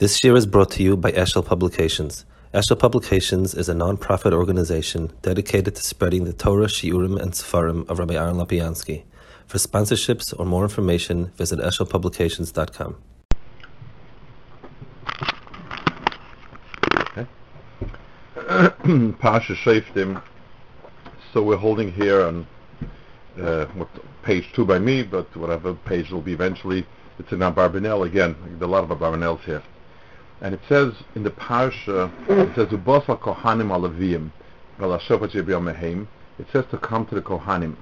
This year is brought to you by Eshel Publications. Eshel Publications is a non-profit organization dedicated to spreading the Torah, Shiurim, and Sefarim of Rabbi Aaron Lapiansky. For sponsorships or more information, visit eshelpublications.com. Pasha Shoftim. So we're holding here on uh, page two by me, but whatever page will be eventually. It's in Abarbanel again. There are a lot of Abarbanels here. And it says in the parsha, it says Ubasa Kohanim Alavim. It says to come to the Kohanim.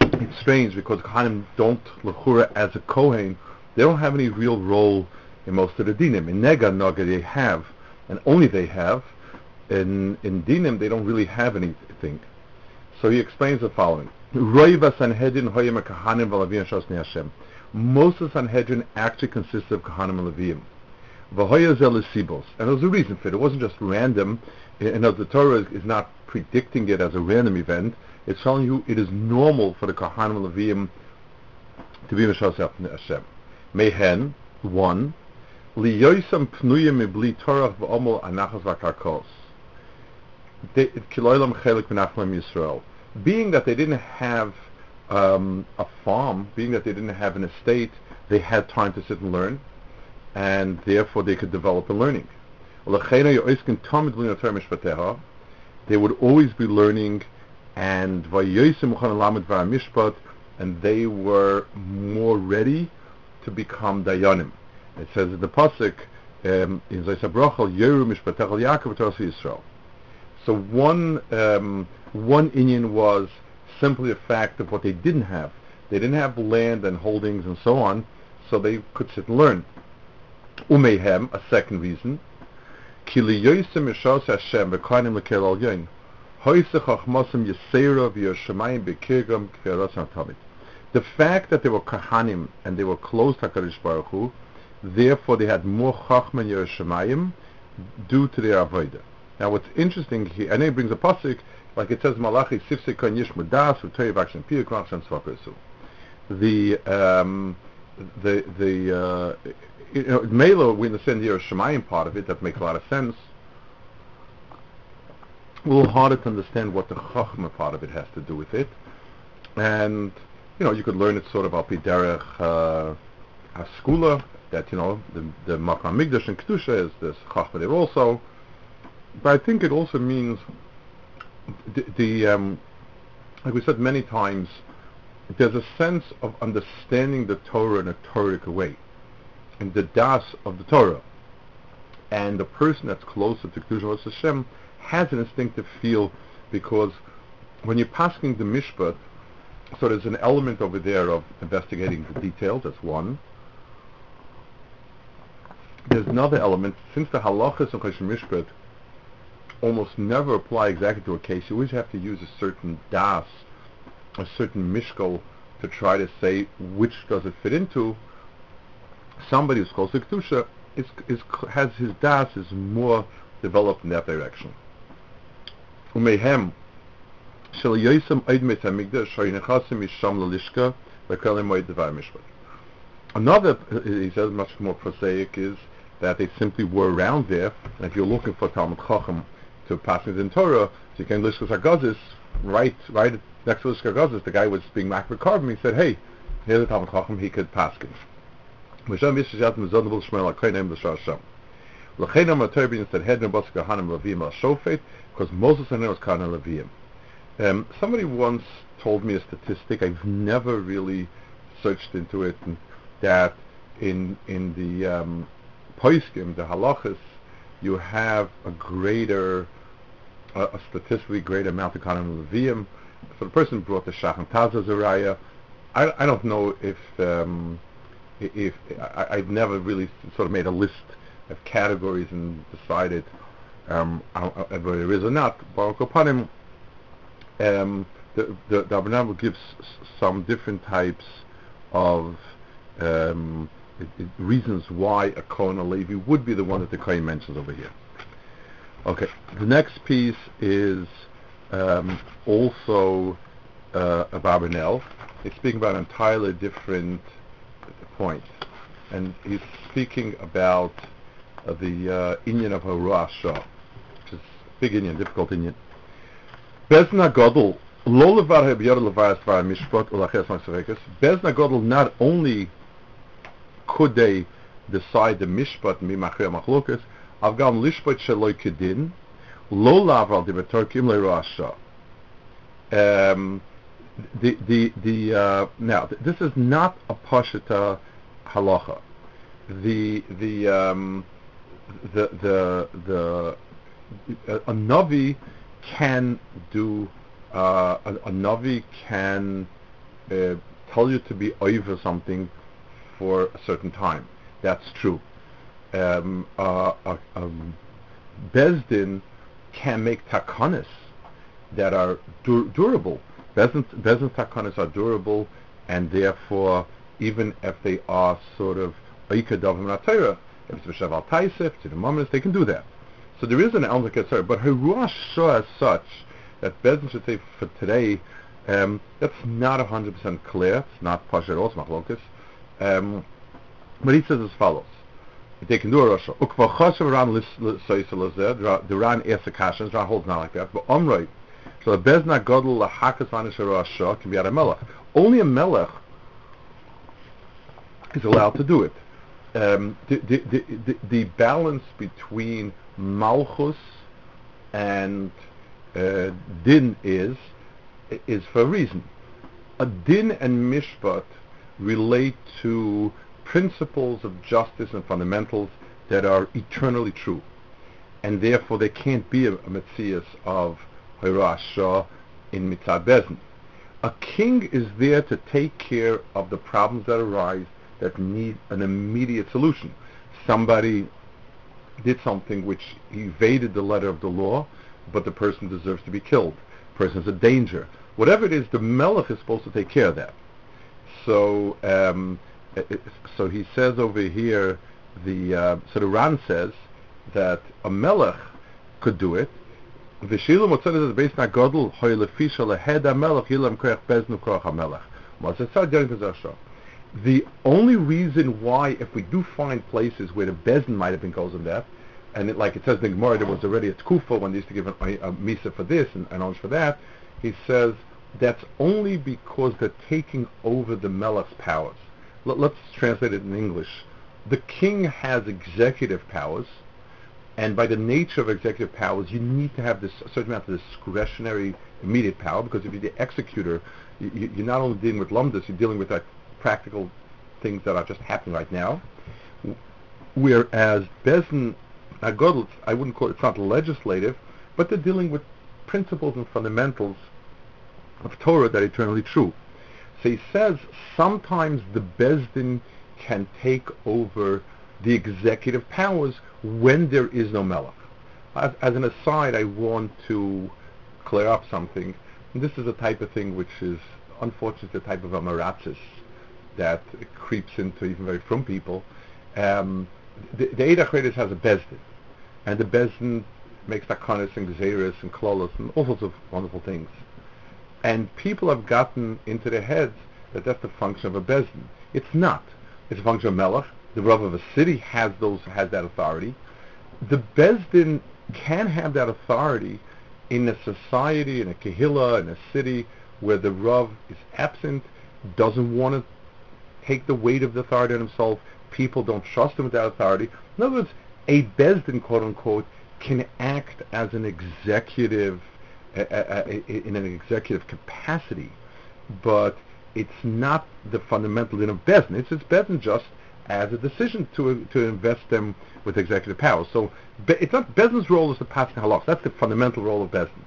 It's strange because Kohanim don't lechura as a Kohen. They don't have any real role in most of the dinim. In Nega Naga they have, and only they have. In in dinim they don't really have anything. So he explains the following: Roiva Sanhedrin Hoyem Kohanim Valavim Shosnei Hashem most of the Sanhedrin actually consists of Kahanim and Levim. And there's a reason for it. It wasn't just random. And the Torah is not predicting it as a random event. It's telling you it is normal for the Kahanim and Levim to be Mishas Hashem. Mehen, one, liyoisam pnuyim mibli Torah v'omol anachas v'karkos. Kiloilam chelik v'nachlam Yisrael. Being that they didn't have um, a farm, being that they didn't have an estate, they had time to sit and learn, and therefore they could develop a learning. They would always be learning, and and they were more ready to become dayanim. It says in the pasuk um, in Zaysabrachal Yeru Mishpatechal Yaakov Yisrael. So one um, one Indian was simply a fact of what they didn't have. They didn't have land and holdings and so on, so they could sit and learn. Umehem, a second reason, the fact that they were kahanim and they were close to HaKadosh Baruch Hu, therefore they had more chachma in Yerushalayim due to their avodah. Now what's interesting here, and he brings a pasuk like it says Malachi Sifse Kon Yish Mudas Piyuk Rachshem Svapesu. The um, the the uh, you know, Mela we understand here a Shemayim part of it that makes a lot of sense. A little harder to understand what the Chachma part of it has to do with it, and you know you could learn it sort of alpi derech uh, haskula that you know the the Makam Migdash and Kedusha is this Chachma there also, but I think it also means the, the um, like we said many times, there's a sense of understanding the Torah in a Torah way, in the das of the Torah. And the person that's closer to Kedusha Hashem has an instinctive feel because when you're passing the mishpat, so there's an element over there of investigating the details, that's one. There's another element, since the halachas of Choshen Mishpat almost never apply exactly to a case. You always have to use a certain das, a certain mishkal to try to say which does it fit into. Somebody who's close to is, is, has his das is more developed in that direction. Umehem. Another, he says, much more prosaic is that they simply were around there. And if you're looking for Talmud Chacham to passing in Torah, so you can Lishkas HaGazis, right, right next to Lishkas HaGazis, the guy was being makbid carbon, he said, hey, here's the Talmud Chacham, he could pass him. Moshe Mishashat Mizon Shmuel HaKoinim B'Shar Hashem. L'chein HaMator said, Hedner Bosik HaHanim Lavim Al-Shofet, because Moses and was Kana Lavim. Um, somebody once told me a statistic, I've never really searched into it, that in in the um, Poiskim, the halachas, you have a greater a, a statistically greater amount of Kanim Levium. So the person brought the Shach and Taz Zariah. I, I don't know if um, if I, have never really sort of made a list of categories and decided um, whether there is or not. Baruch Opanim, um, the the, the gives some different types of um, it, it, reasons why a Kohen Levi would be the one that the Kohen mentions over here. Okay, the next piece is um, also uh, a Barbanel. It's speaking about an entirely different point. and he's speaking about uh, the uh, Indian of Haruah Shah, which is big Indian, difficult Indian. Bezna Godel, lo levar hebiyar levar svar mishpat ulaches. Bezna Godel not only could they decide the mishpat mimachir machlokas, lishpat sheloi kedin, lo lavar di betorkim leruah Shah. Um, the the the uh, now th- this is not a pashita halacha. The the um, the the the a, a navi can do uh, a, a navi can uh, tell you to be over something for a certain time. That's true. Um, uh, um, Bezdin can make takanis that are dur- durable. Bezdin, Bezdin takanis are durable, and therefore, even if they are sort of if it's b'shav al taisif, to the moment, they can do that. So there is an element of but Haruah Shah as such, that Bezdin should say for today, um, that's not 100% clear. It's not Pasha at. Um, but he says as follows. They can do a Russia. Ukva chashav ran l'soysa The Ran kasha, Ran holds not like that. But Omroi, so the Bezna Godel lahakas Russia can be at a melech. Only a melech is allowed to do it. Um, the, the, the, the, the balance between malchus and uh, din is is for a reason. A din and mishpat relate to principles of justice and fundamentals that are eternally true, and therefore there can't be a, a Metzias of Hirasha in Mitzad Bezin. A king is there to take care of the problems that arise that need an immediate solution. Somebody did something which evaded the letter of the law, but the person deserves to be killed. The person is a danger. Whatever it is, the melech is supposed to take care of that. So, um, so he says over here, the uh, so the Ran says that a melech could do it. V'shilu motzad is based on godel hoy lefisha lehed melech yilam koach beznu koach hamelech. The only reason why, if we do find places where the bezin might have been caused of death, and it, like it says in the Gemara, there was already a tkufa when they used to give a, a, misa for this and, and for that. He says that's only because they're taking over the melech's powers. Let, let's translate it in English. The king has executive powers, and by the nature of executive powers, you need to have this certain amount of discretionary immediate power, because if you're the executor, you, you're not only dealing with lumdus, you're dealing with like practical things that are just happening right now. Whereas Agodl, I wouldn't call it, it's not legislative, but they're dealing with principles and fundamentals of Torah that are eternally true. So he says sometimes the Bezdin can take over the executive powers when there is no Melech. As, as an aside, I want to clear up something. This is a type of thing which is, unfortunately, the type of amaratzis that creeps into even very from people. Um, the, the Eid has a Bezdin, and the Bezdin makes takanis and gzeris and klolos and all sorts of wonderful things. And people have gotten into their heads that that's the function of a Bezdin. It's not. It's a function of Melech. The Rav of a city has those has that authority. The Bezdin can have that authority in a society, in a kehillah, in a city where the Rav is absent, doesn't want to take the weight of the authority on himself. People don't trust him with that authority. In other words, a Bezdin, quote unquote, can act as an executive in an executive capacity, but it's not the fundamental in of Bezdin. It's, better Bezdin just as a decision to to invest them with executive power. So it's not Bezdin's role is to pass the halachs. That's the fundamental role of Bezdin.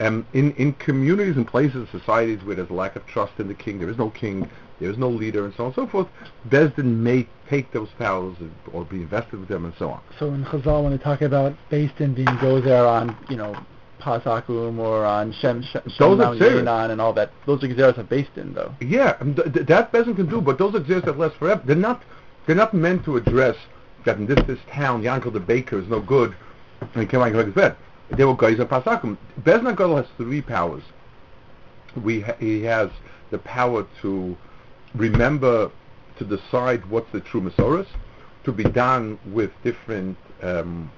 Um, in in communities and places, societies where there's a lack of trust in the king, there is no king, there is no leader, and so on and so forth. Bezdin may take those powers or be invested with them, and so on. So in Chazal, when they talk about Bezdin being gozer on, you know, Pasakum or on Shem, Shem those are serious. and all that, those are Gezeras of Bezdin, though. Yeah, th- th- that Bezdin can do, but those Gezeras that last forever. They're not. They're not meant to address that in this this town, Yankel the baker is no good, and came out his bed. They were guys of Pasakum. Gadol has three powers. We ha- he has the power to remember to to decide what's the true Masoris, to be done with different um,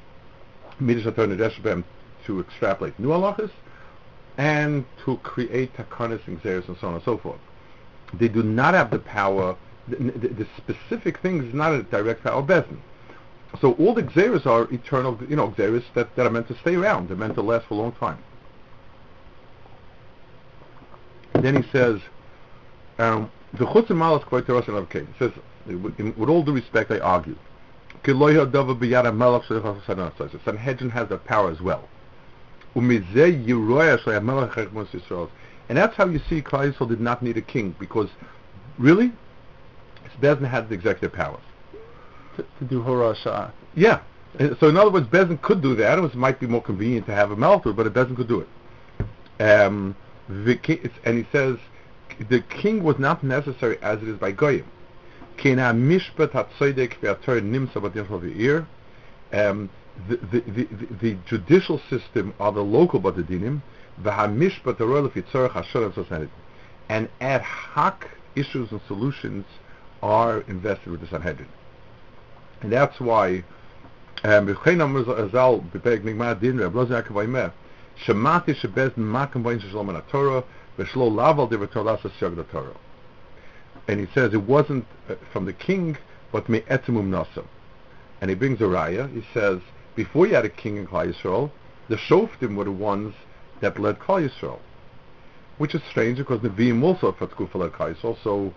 Midrash Torah to extrapolate new halachas, and to create takanas and xeris and so on and so forth. They do not have the power, the, the, the specific things is not a direct power of. So all the xeris are eternal, you know, xeris that, that are meant to stay around, they're meant to last for a long time. Then he says, um, the chutz and quite He says, with all due respect, I argue. Sanhedrin has that power as well. And that's how you see Klal did not need a king, because really, Bezdin had the executive powers. To, to do Horasha. Yeah. So in other words, Bezdin could do that. It was, might be more convenient to have a Melter, but Bezdin could do it. Um, and he says, the king was not necessary as it is by Goyim. Um, the, the, the, the judicial system are the local badidinim, v'hamishpat haroel fitzorach asher sosanet. And ad hoc issues and solutions are invested with the Sanhedrin. And that's why um, And he says it wasn't uh, from the king, but me etzimum nasa. And he brings a raya. He says before you had a king in Klal Yisrael, the shoftim were the ones that led Klal Yisrael, which is strange because the Vim also for Tkufa led Klal Yisrael. So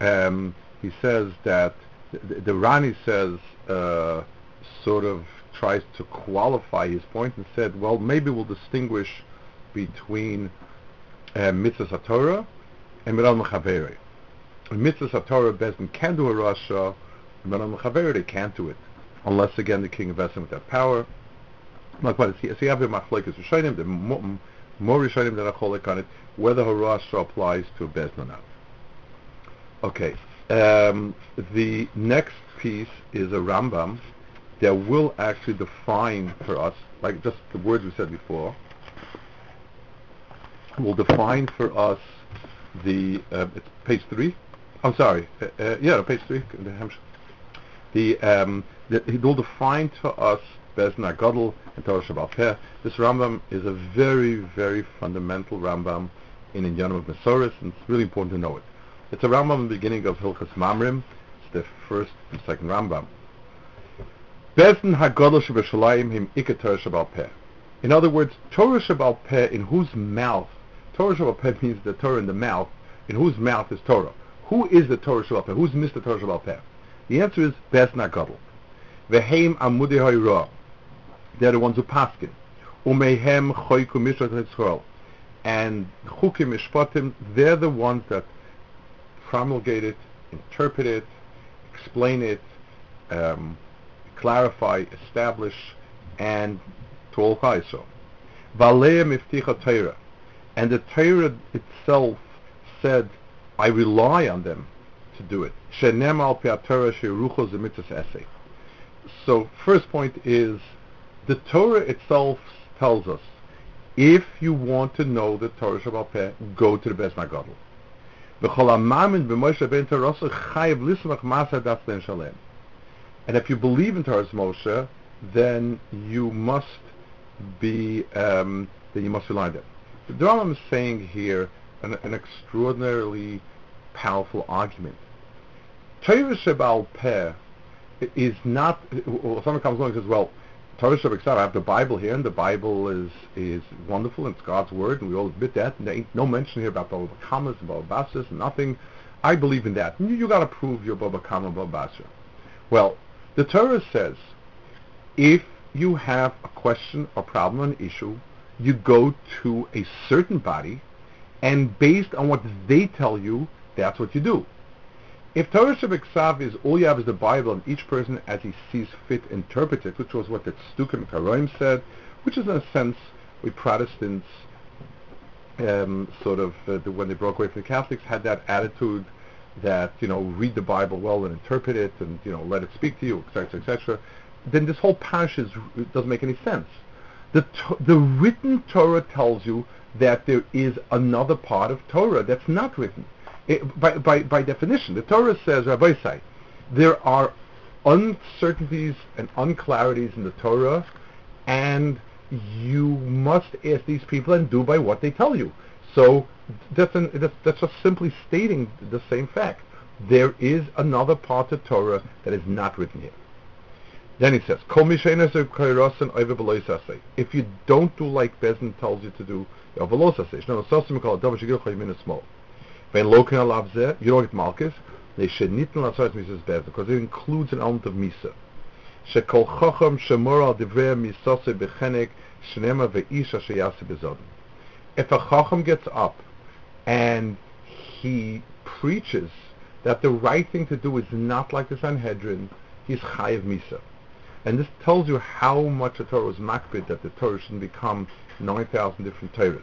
um, he says that the, the Rani says uh, sort of tries to qualify his point and said, well, maybe we'll distinguish between uh, mitzvah Torah and Miral Mechaveri. Mitzvah Torah Bezdin can do a Rasha, Miral Mechaveri they can't do it, unless again the king invests them with that power. So you have the Machlekes Rishonim, the more Rishonim that are cholik on it, whether Harasha applies to a Bezdin or. Okay. Um, the next piece is a Rambam that will actually define for us, like just the words we said before, will define for us the, uh, page three, I'm sorry, uh, uh, yeah, page three, the, um, the, it will define to us Bezna Gadol and Torah Shabbat. This Rambam is a very, very fundamental Rambam in Inyanim of Mesoris, and it's really important to know it. It's a Rambam in the beginning of Hilchas Mamrim. It's the first and second Rambam. Bezdin Hagadol Shebeshalayim Him Ika Torah Shabbal Peh. In other words, Torah Shabbal Peh, in whose mouth, Torah Shabbal Peh means the Torah in the mouth, in whose mouth is Torah. Who is the Torah Shabbal Peh? Who's Mr. Torah Shabbal Peh? The answer is Bezdin Hagadol. Veheim Amudei Hoyrah. They're the ones who paskin. Umehem Choyku Mishrat Yitzchol. And Chukim Mishpatim, they're the ones that promulgate it, interpret it, explain it, um, clarify, establish, and to all Chayso. Valeh mifticha Torah. And the Torah itself said, I rely on them to do it. So first point is, the Torah itself tells us, if you want to know the Torah Shabbat Peh, go to the Beis Magadol. And if you believe in Torah's Moshe, then you must be, um, then you must rely on. The Rambam is saying here an, an extraordinarily powerful argument. Torah Shebal Peh is not, well, someone comes along and says, well, Torah Shabbat I have the Bible here, and the Bible is is wonderful, and it's God's Word, and we all admit that, and there ain't no mention here about the commas, about Basis, nothing. I believe in that. You, you got to prove your Baba Kama Baba Well, the Torah says, if you have a question, a problem, an issue, you go to a certain body, and based on what they tell you, that's what you do. If Torah Shabbat is all you have is the Bible, and each person as he sees fit interprets it, which was what the Stukim Karoim said, which is in a sense we Protestants um, sort of uh, the, when they broke away from the Catholics had that attitude that you know read the Bible well and interpret it and you know let it speak to you, etc., etc., then this whole parish is, doesn't make any sense The, to- the written Torah tells you that there is another part of Torah that's not written. By, by, by definition, the Torah says, Rabbi say, there are uncertainties and unclarities in the Torah, and you must ask these people and do by what they tell you. So that's, an, that's, just simply stating the same fact. There is another part of Torah that is not written here. Then he says. If you don't do like Bezin tells you to do, Vein loken alav zeh, you don't get malchus. They should mises Bezin because it includes an element of misa. If a chacham gets up and he preaches that the right thing to do is not like the Sanhedrin, he's chayiv misa. And this tells you how much the Torah was makbid that the Torah shouldn't become 9,000 different Torahs.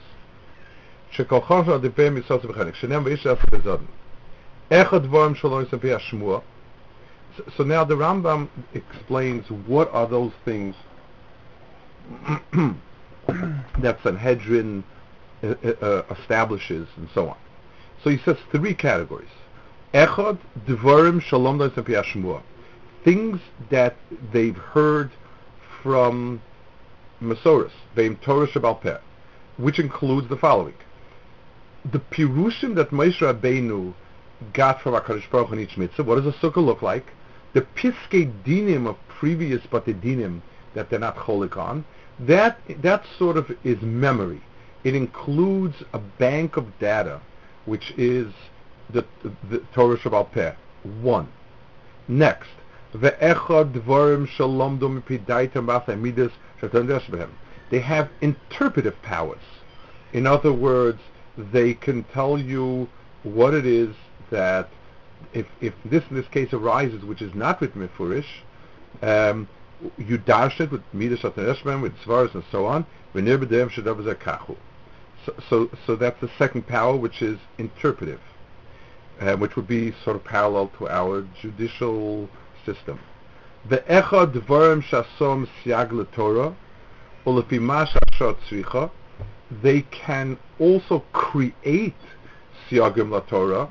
שכל חושב על דיבר מסוס וחלק, שנם ואיש עשר בזודן. איך הדבורם שלו יספי השמוע? So now the Rambam explains what are those things that Sanhedrin uh, uh, establishes and so on. So he says three categories. Echad dvarim shalom shmua. Things that they've heard from Masoris, Veim Torah Shabal Peh, which includes the following. The Pirushim that Moshe Rabbeinu got from HaKadosh Baruch Hu in each mitzvah, what does a sukkah look like? The Piskei Dinim of previous Dinim that they're not cholik on, that, that sort of is memory. It includes a bank of data, which is the, the, the Torah Shabbat Peh. One. Next, ve'echad dvarim shetandesh They have interpretive powers. In other words, they can tell you what it is that if, if this this case arises, which is not with mifurish, um, you dash it with midas with svaras and so on. So, so, so that's the second power, which is interpretive uh, which would be sort of parallel to our judicial system. Ve'echa dvarim shasom siag Torah, ulefi shashot tzricha, they can also create siagim Torah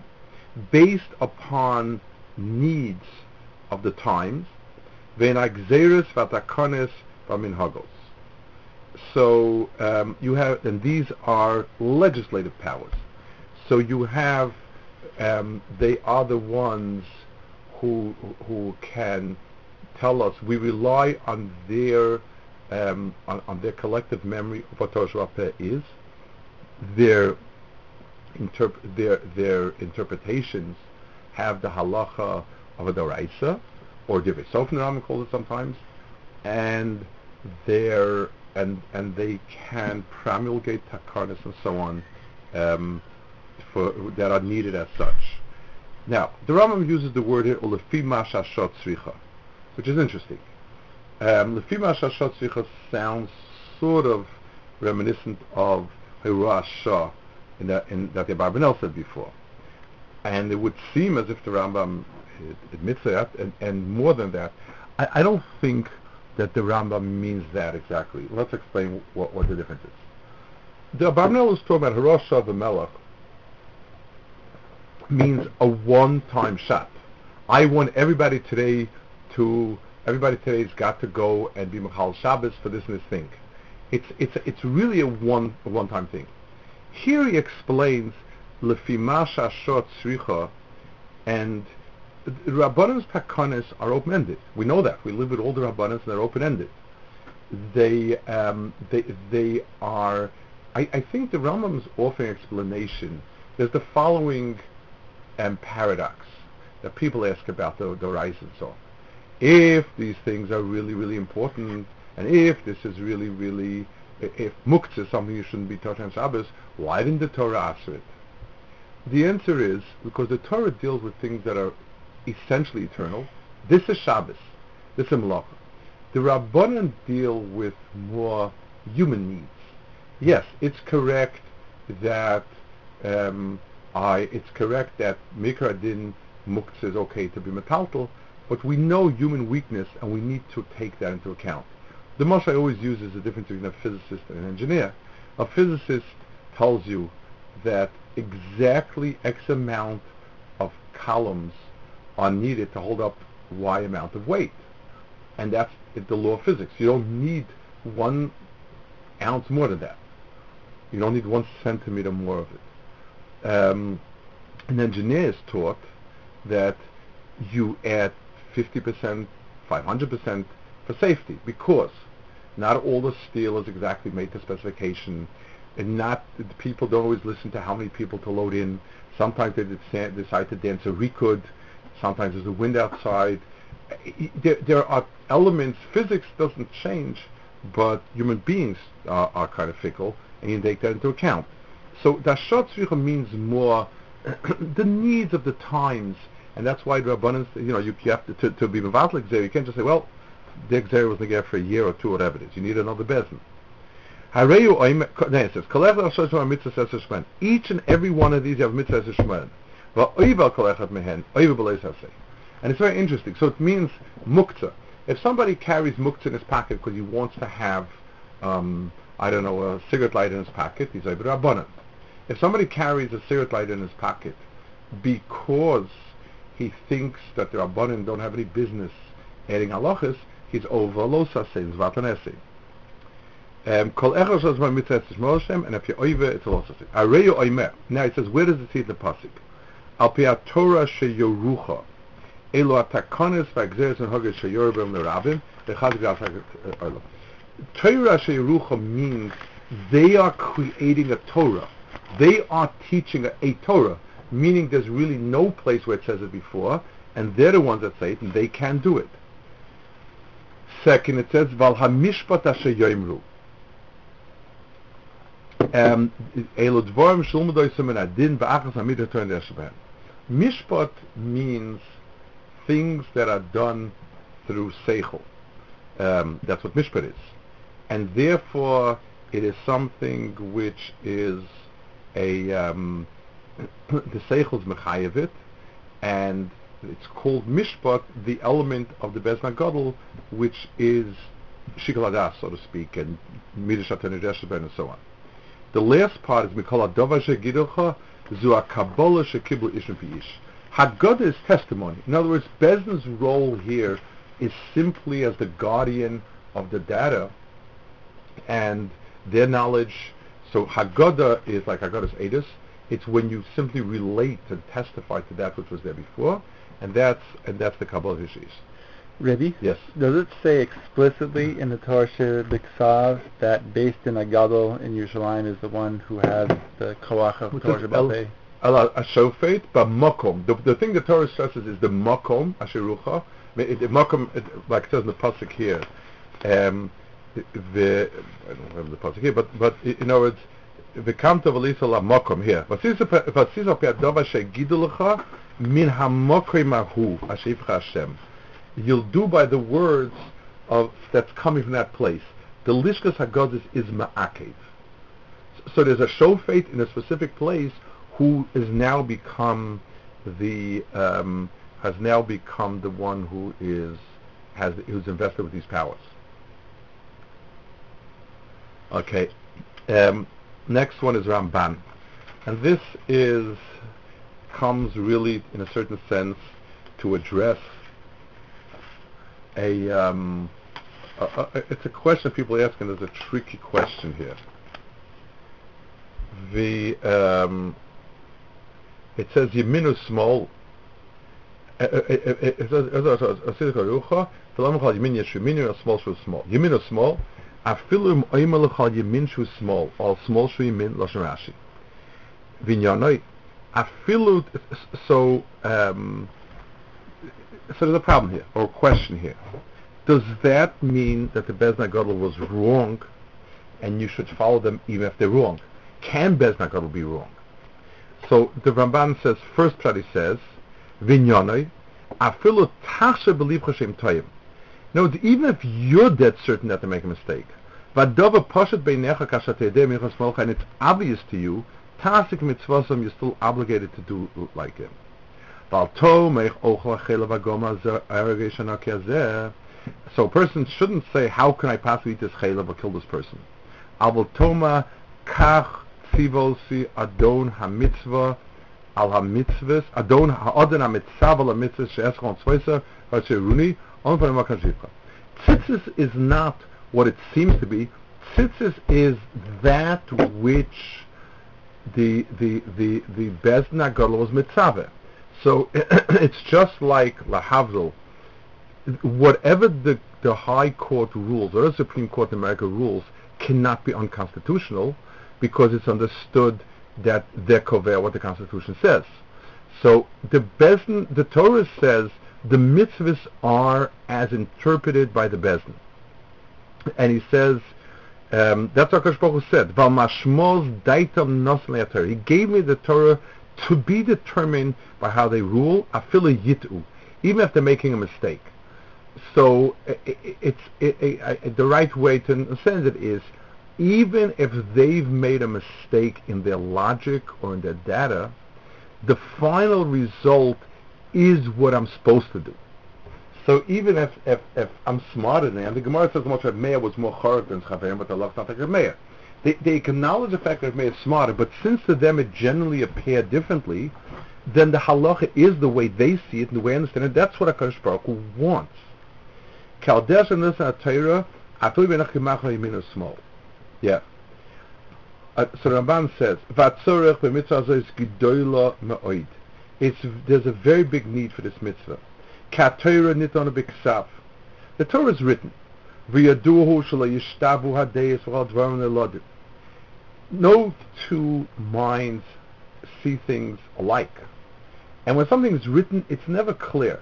based upon needs of the times, v'atakones. So um, you have, and these are legislative powers. So you have um, they are the ones who who can tell us. We rely on their um, on, on, their collective memory of what Torah is, their interp- their their interpretations have the halacha of a doraisa, or divrei sofnim call it sometimes, and their and and they can promulgate takarnas and so on. Um, for, that are needed as such. Now, the Rambam uses the word here, which is interesting. Um, lefi mashashot tzricha sounds sort of reminiscent of Hirah Shah in that, in, that the Barbanel said before. And it would seem as if the Rambam admits that, and, and more than that, I, I, don't think that the Rambam means that exactly. Let's explain what, what the difference is. The Barbanel is talking about Hirah Shah the Melech, means a one-time shot. I want everybody today to everybody today's got to go and be Machal Shabbos for this and this thing. It's it's it's really a one a one-time thing. Here he explains lefima shashot tzricha, and Rabbanim's takanas are open-ended. We know that. We live with the Rabbanim and they're open-ended. They um, they they are. I, I think the Rambam's offering explanation. There's the following and paradox that people ask about the, the rise and so on. If these things are really, really important, and if this is really, really, if muktzah is something you shouldn't be taught on Shabbos, why didn't the Torah answer it? The answer is because the Torah deals with things that are essentially eternal. This is Shabbos. This is Malacha. The Rabbanan deal with more human needs. Yes, it's correct that um, I, it's correct that Mikra Din Muktzah is okay to be metaltal, but we know human weakness and we need to take that into account. The most I always use is the difference between a physicist and an engineer. A physicist tells you that exactly X amount of columns are needed to hold up Y amount of weight. And that's the law of physics. You don't need one ounce more than that. You don't need one centimeter more of it. Um, an engineer is taught that you add 50%, 500% for safety because not all the steel is exactly made to specification and not people don't always listen to how many people to load in. Sometimes they decide to dance a rikkud. Sometimes there's a wind outside. There, there are elements. Physics doesn't change, but human beings are, are kind of fickle, and you take that into account. So dashat means more the needs of the times, and that's why abundance. You know, you, have to, to, to be mevatlik You can't just say, well, the exer was there for a year or two, whatever it is. You need another bezin. it says, each and every one of these you have mitzvah shman. And it's very interesting. So it means muktzah. If somebody carries muktzah in his pocket because he wants to have, um, I don't know, a cigarette lighter in his pocket, he's over rabbanan. If somebody carries a cigarette lighter in his pocket because he thinks that the rabbanan don't have any business adding halachas, he's over losa says vatanesi. Um, kol echos as my mitzvah is Moshem, and if you're over, it's a loss of Areyu oimer. Now it says, where does it see the pasuk? Al pi Torah she yorucha. Elo atakonis v'agzeres and hoges she yorubim l'rabim. Echad gal olam. Torah she yorucha means they are creating a Torah. They are teaching a, a Torah, meaning there's really no place where it says it before, and they're the ones that say it, and they can do it. Second, it says, Val hamishpat asher yoimru. Um, Mishpat means things that are done through seichel. Um, that's what mishpat is. And therefore, it is something which is a, um, the seichel is mechayevit, and it's called mishpat, the element of the Bezna Gadol, which is shikaladas, so to speak, and midrash and so on. The last part is Mikol Adova Shegidocha Zu Kabbalah Shekiblu Ishim Ish. Haggadah is testimony. In other words, Bezdin's role here is simply as the guardian of the data and their knowledge. So Haggadah is like Haggadah's Edis. It's when you simply relate and testify to that which was there before, and that's and that's the Kabbalah Hishis. Rebbe? Yes. Does it say explicitly in the Torah B'Ksav that based in Agadol in Yerushalayim is the one who has the Koach of Torah Shabbat? A shofet, but makom. The, the thing the Torah stresses is the makom, asherucha. The makom, like it says in the pasuk here, um, the I don't remember the pasuk here, but but in other words, the kamta v'lisa la makom here. V'sisa pe'adova shegidu lecha min ha-mokim ahu ashivcha Hashem you'll do by the words of that's coming from that place. The lishkas hagadis is ma'akev. So there's a shofet in a specific place who is now become the um, has now become the one who is has who's invested with these powers. Okay, um, next one is Ramban, and this is comes really in a certain sense to address a, um, a, a, it's a question people ask, and there's a tricky question here. The um, it says Yeminu small. It says Yeminu small. Yeminu small. Afilu im oimel chal Yemin shu small. All small shu Yemin lashon Rashi. Vinyanoi. Afilu. So. Um, so there's a problem here, or a question here. Does that mean that the Bezna Gadol was wrong, and you should follow them even if they're wrong? Can Bezna Gadol be wrong? So the Ramban says, first Pshadi says, Vinyonoi, afilu tasha believe Hashem toyim. No, even if you're dead certain that they make a mistake, vadova poshet beinecha kashat and it's obvious to you, tasik mitzvosam, you're still obligated to do like him. So a person shouldn't say, how can I possibly eat this chaylev or kill this person? Avol toma kach tzivosi adon hamitzvah al hamitzvahs, adon ha'adon hamitzav al hamitzvahs she'eschon tzvaysa ha'sheruni on panim ha'kashivcha. Tzitzis is not what it seems to be. Tzitzis is that which the the the the Agadol was mitzaveh. So it's just like lahavdil. Whatever the the High Court rules or the Supreme Court in America rules cannot be unconstitutional because it's understood that they're cover what the Constitution says. So the Bezdin, the Torah says the mitzvahs are as interpreted by the Bezdin. And he says, um, that's what Kosh said, Valmashmoz daitam nosan Torah. He gave me the Torah to be determined by how they rule, afilu yitu, even if they're making a mistake. So it's i i i the right way to understand it is, even if they've made a mistake in their logic or in their data, the final result is what I'm supposed to do. So even if, if, if I'm smarter than them, the Gemara says Moshe Meir was more chorek than Chaverim, but the Lach's not like Meir. They, they acknowledge the fact that Meir is smarter, but since to them it generally appeared differently, then the halacha is the way they see it and the way I understand it. That's what HaKadosh Baruch Hu wants. Kaldesh and this Torah, afilu benach kimachla yamin small. Yeah. Uh, so Ramban says, "Vatzorech b'mitzvah is gedoyla me'oid." it's, there's a very big need for this mitzvah. Katera niton b'ksav. The Torah is written. V'yaduhu shala yishtabu hadeyis v'al dvaron. No two minds see things alike. And when something is written, it's never clear.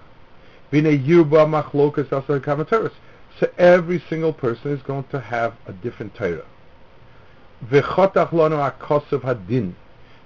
So every single person is going to have a different Torah. hadin.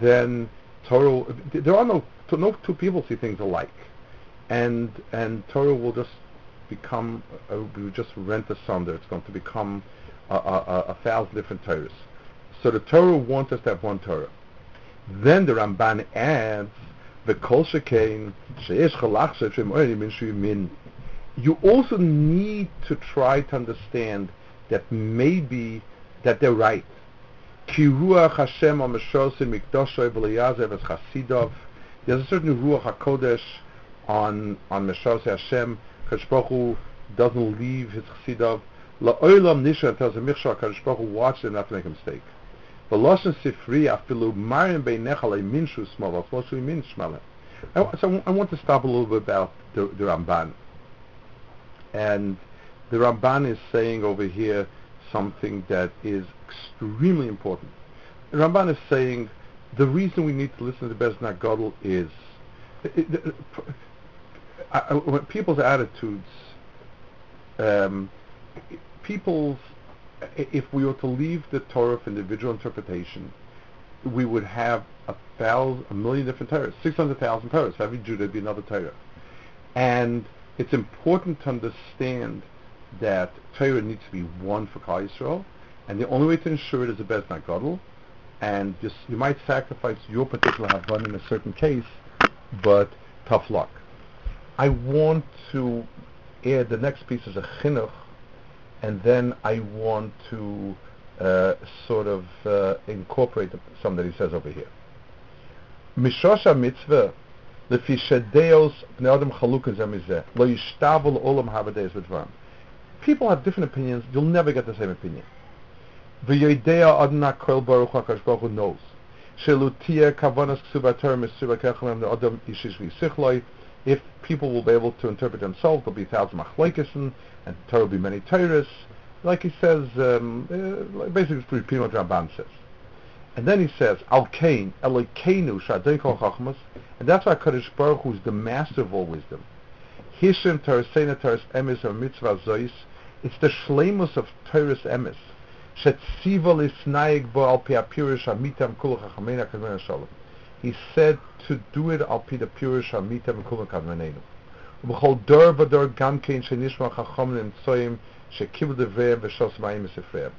then Torah, there are no, no two people see things alike. And, and Torah will just become, uh, we just rent asunder. It's going to become a, a, a, thousand different Torahs. So the Torah wants us to have one Torah. Then the Ramban adds, the Kol Shekain, Sheyesh Chalach Min. You also need to try to understand that maybe that they're right. Ki Hashem ameshosim mikdoshoy v'leyazev es chasidov. There's a certain ruach hakodesh on on meshosei Hashem. Kadosh doesn't leave his chasidov. La'olam nisha tells a michshah Kadosh Baruch Hu watch them not to make a mistake. V'loshen sifri afilu marim beinecha le'minshu smol v'loshu min shmalem. I- So I want to stop a little bit about the, the Ramban. And the Ramban is saying over here something that is extremely important. Ramban is saying the reason we need to listen to the Bezdin Gadol is it, it, I, I, people's attitudes, um, people's if we were to leave the Torah for individual interpretation, we would have a thousand, a million different Torahs, six hundred thousand Torahs. For every Jew, there'd be another Torah, and it's important to understand that Torah needs to be one for Klal Yisrael, and the only way to ensure it is a Bezdin Gadol, and just you might sacrifice your particular Havon in a certain case, but tough luck. I want to add the next piece is a chinuch, and then I want to uh, sort of uh, incorporate something that he says over here. Mishosha mitzvah לפי שדאוס בני אדם חלוקה זה מזה, לא ישתבו לעולם הבדייס בדברם. people have different opinions, you'll never get the same opinion. V'yodea adna kol baruch hakadosh baruch knows. Shelutia kavanas kechlem adam ishish. If people will be able to interpret themselves, there'll be a thousand machlekesen, and there will be many Torahs. Like he says, um, uh, basically it's pretty much what Ramban says. And then he says, Al Kain, Elokeinu Shadin Kol Chachmas, and that's why Kaddish Baruch Hu is the master of all wisdom. Hishim Teresena Teres Emes Mitzvah Zois, it's the shlemus of Torah's emes. He said to do it al pi the pirish amitam kul kadmenenu. Ubchol dor v'dor gam kein shenishma chacham nemtsoim shekibu deveim v'shos ma'im esifreim.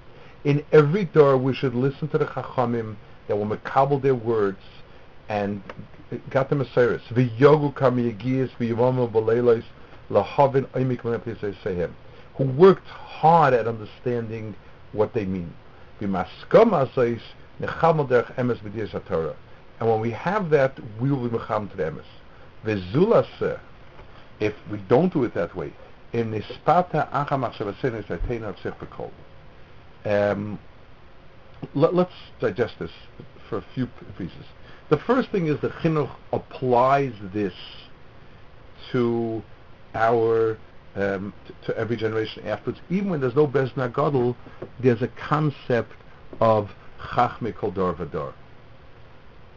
In every door we should listen to the chachamim that will makabel their words and got them a service. V'yogu kam yegias v'yivamu b'leilos lahavin oimik v'nepis esehem who worked hard at understanding what they mean. And when we have that, we will be mecham to the emes. V'zulaseh, if we don't do it that way, in nispata acha machshavasenu satena of um, let, us digest this for a few pieces. The first thing is that chinuch applies this to our um, to, every generation afterwards. Even when there's no Bezna Gadol, there's a concept of Chachme Kol Dor Vador.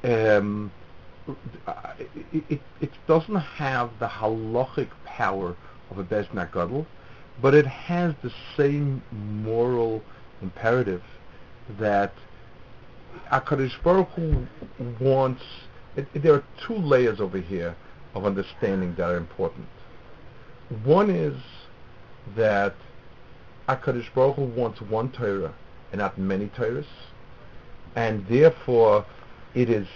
Um, it, it, it, doesn't have the halachic power of a Bezna Gadol, but it has the same moral imperative that HaKadosh Baruch Hu wants, it, there are two layers over here of understanding that are important. One is that HaKadosh Baruch Hu wants one Torah and not many Torahs, and therefore it is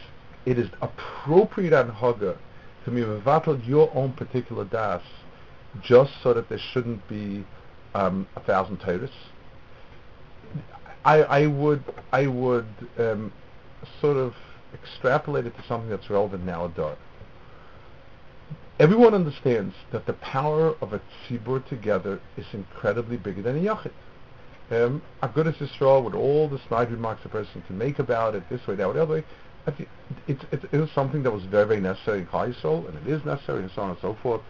it is appropriate on Haga to be mevatel your own particular das, just so that there shouldn't be um, a thousand Torahs. I, I would I would um, sort of extrapolate it to something that's relevant now at Everyone understands that the power of a tzibur together is incredibly bigger than a yachid. Um, Agudas Yisrael, with all the snide remarks a person can make about it, this way, that way, the other way, it's, it is something that was very, very necessary in Klal Yisrael, and it is necessary, and so on and so forth.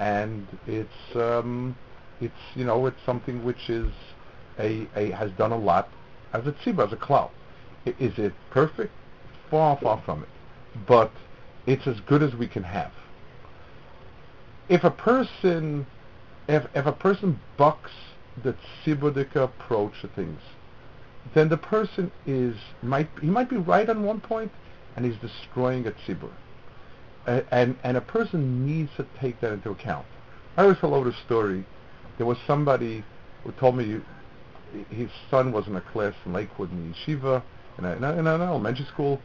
And it's, um, it's, you know, it's something which is a, a has done a lot as a tzibah, as a cloud. Is it perfect? Far, far from it. But it's as good as we can have. If a person, if, if a person bucks the tzibudic approach to things, then the person is might he might be right on one point, and he's destroying a tzibur. And, and a person needs to take that into account. I always tell over the story. There was somebody who told me his son was in a class in Lakewood in yeshiva, in, in an elementary school.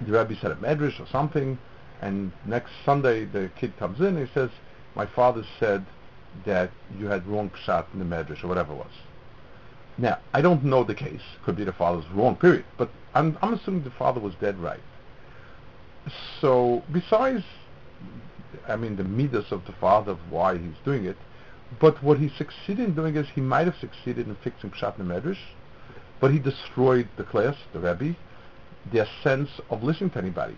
The rabbi said a medrash or something, and next Sunday the kid comes in and he says, my father said that you had wrong pshat in the medrash or whatever it was. Now, I don't know the case. Could be the father's wrong, period. But I'm, I'm assuming the father was dead right. So, besides, I mean, the midas of the father of why he's doing it, but what he succeeded in doing is he might have succeeded in fixing Pshat in the Medrash, but he destroyed the class, the Rebbe, their sense of listening to anybody.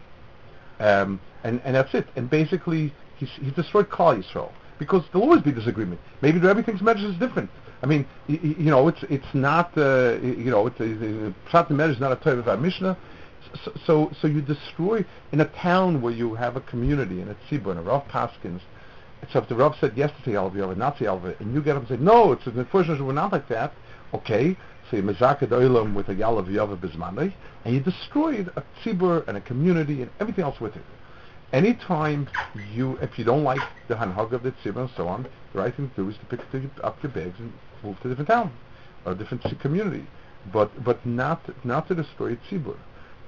Um, and, and that's it. And basically, he's, he destroyed Klal Yisrael. Because there'll always be disagreement. Maybe the Rebbe is different. I mean, you, know, it's it's not, uh, you know, it's, Pshat Medrash is not a type of Mishnah. So, so, so you destroy in a town where you have a community and a tzibur and a Rav Paskins so if the Rav said yes to say Alva, not say Alva, and you get up and say, no, it's unfortunately we're not like that, okay, oilam with a Yalav Yava Bismanei, and you destroyed a tzibur and a community and everything else with it. Anytime you, if you don't like the hanhag of the tzibur and so on, the right thing to do is to pick up your bags and move to a different town or a different community, but but not not to destroy a tzibur.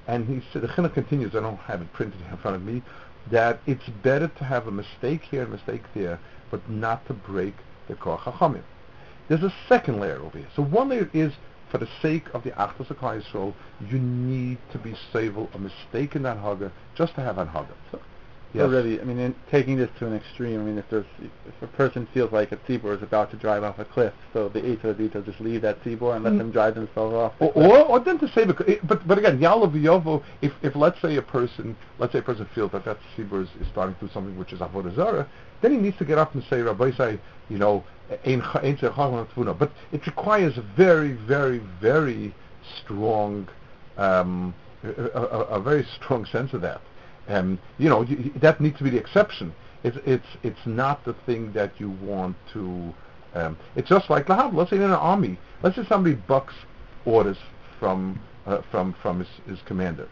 And he said, the chinuch continues. I don't have it printed in front of me, that it's better to have a mistake here and a mistake there, but not to break the HaChamim. There's a second layer over here. So one layer is, for the sake of the of Yisrael, you need to be stable a mistake in that Haga just to have an Haga. Yes. Already, I mean, in taking this to an extreme, I mean, if there's if a person feels like a tzibor is about to drive off a cliff, so the Eitzah Dita just leave that tzibor and let mm. them drive themselves off. The or, or, or then to say, because, but but again, Yalav Yovo, if if let's say a person, let's say a person feels that that tzibor is, is starting to do something which is avodah zara, then he needs to get up and say, Rabbi, say, you know, ain't harmats but it requires a very, very, very strong, um, a, a, a very strong sense of that. Um, you know, you, that needs to be the exception. It's it's it's not the thing that you want to. Um, it's just like. Let's say in an army. Let's say somebody bucks orders from uh, from from his, his commander.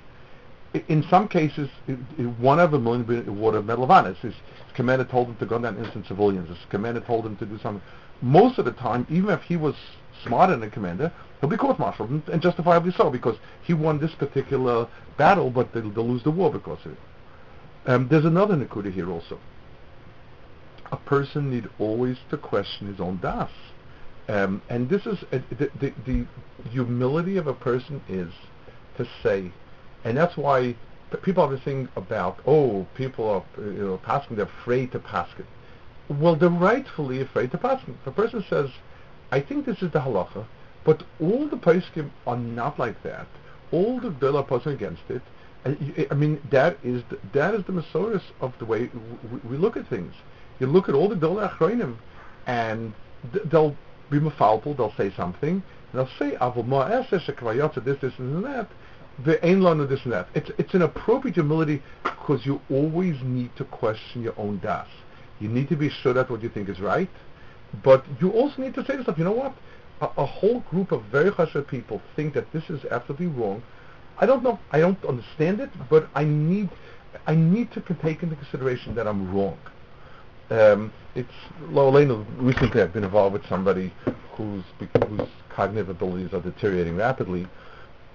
In some cases, i- i- one of a million be awarded a Medal of Honor. His, his commander told him to gun down innocent civilians. His commander told him to do something. Most of the time, even if he was smarter than commander, he'll be court-martialed, and, and justifiably so, because he won this particular battle, but they'll, they'll lose the war because of it. Um, there's another Nakuda here also. A person need always to question his own das. Um, and this is, uh, the, the, the humility of a person is to say, and that's why people have this about, oh, people are, uh, you know, pasking, they're afraid to pass it. Well, they're rightfully afraid to paskin. If a person says, I think this is the halacha, but all the poskim are not like that. All the Gdol are against it. I, I mean, that is the, that is the Masoris of the way w- we look at things. You look at all the Gdol Achronim, and th- they'll be mafalpul, they'll say something, and they'll say, Avol ma'aseh this, this, and that, ve'ein lanu this and that. It's, it's an appropriate humility because you always need to question your own das. You need to be sure that what you think is right, but you also need to say to yourself, you know what? A, a whole group of very chashuv people think that this is absolutely wrong. I don't know. I don't understand it, but I need, I need to take into consideration that I'm wrong. Um, it's Lolena. Recently, I've been involved with somebody whose whose cognitive abilities are deteriorating rapidly,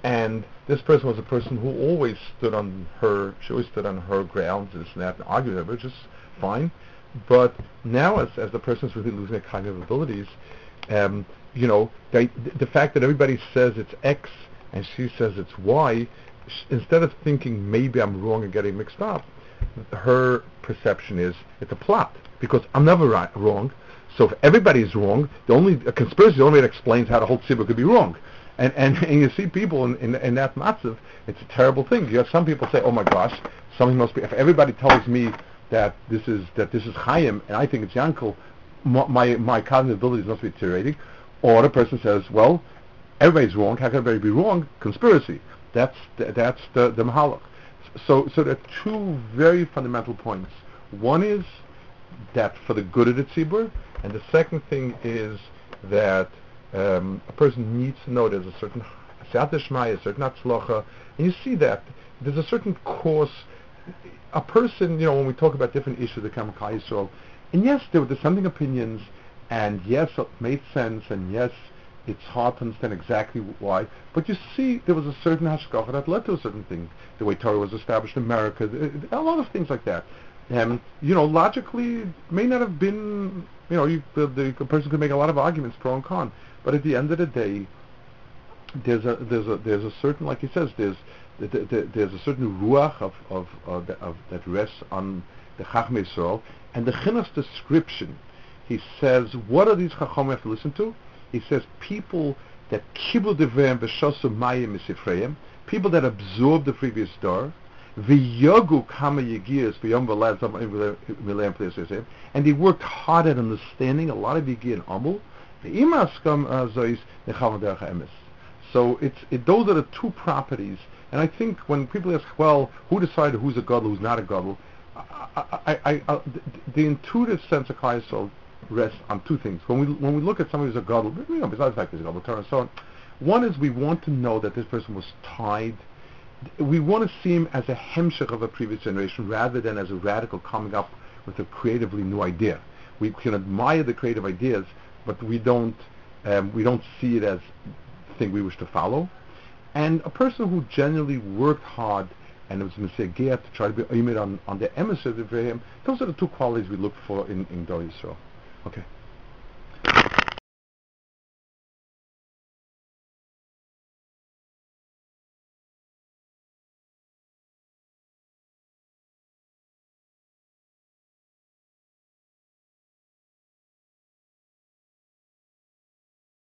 and this person was a person who always stood on her. She always stood on her grounds and that and argued her, which is fine. But now, as as the person's really losing their cognitive abilities, um, you know, they, the fact that everybody says it's X and she says it's Y, sh- instead of thinking maybe I'm wrong and getting mixed up, her perception is it's a plot because I'm never right, wrong. So if everybody's wrong, the only a conspiracy is the only way that explains how the whole tzibur could be wrong. And, and and you see people in, in, in that matzav, it's a terrible thing. You have some people say, "Oh my gosh, something must be." If everybody tells me that this is that this is Chaim and I think it's Yankel, my my, cognitive abilities must be deteriorating. Or the person says, "Well, everybody's wrong. How can everybody be wrong?" Conspiracy. That's the, that's the the mahalach. So so there are two very fundamental points. One is that for the good of the tzibur, and the second thing is that um, a person needs to know there's a certain siyat a certain atzlocha, and you see that there's a certain course. A person, you know, when we talk about different issues that come from Yisrael, and yes, there were dissenting opinions, and yes, it made sense, and yes, it's hard to understand exactly why, but you see there was a certain hashgacha that led to a certain thing. The way Torah was established in America, a lot of things like that. And you know, logically, it may not have been. You know, you, the, the, the person could make a lot of arguments pro and con, but at the end of the day, there's a there's a there's a certain, like he says, there's th- th- th- there's a certain ruach of of, of, of that rests on the Chachmei Yisrael, and the Chinuch's description. He says, what are these Chacham have to listen to? He says people that kibul devreim b'shosu mayim misifreim, people that absorb the previous door, v'yogu kama v'lad zam v'leim and they worked hard at understanding a lot of yigi and amul. V'imaskam uh, zois necham derech emes. So it's it, those are the two properties. And I think when people ask, well, who decided who's a gadol, who's not a gadol? I, I, I, I, the, the intuitive sense of Klal rests on two things. When we when we look at somebody who's a gadol, you know, besides the fact he's a gadol, and so on, one is we want to know that this person was tied. We want to see him as a hemshech of a previous generation rather than as a radical coming up with a creatively new idea. We can admire the creative ideas, but we don't um, we don't see it as the thing we wish to follow. And a person who generally worked hard and it was Messiah to try to be on, on the emissary for him, those are the two qualities we look for in, in Dor Yisrael. Okay.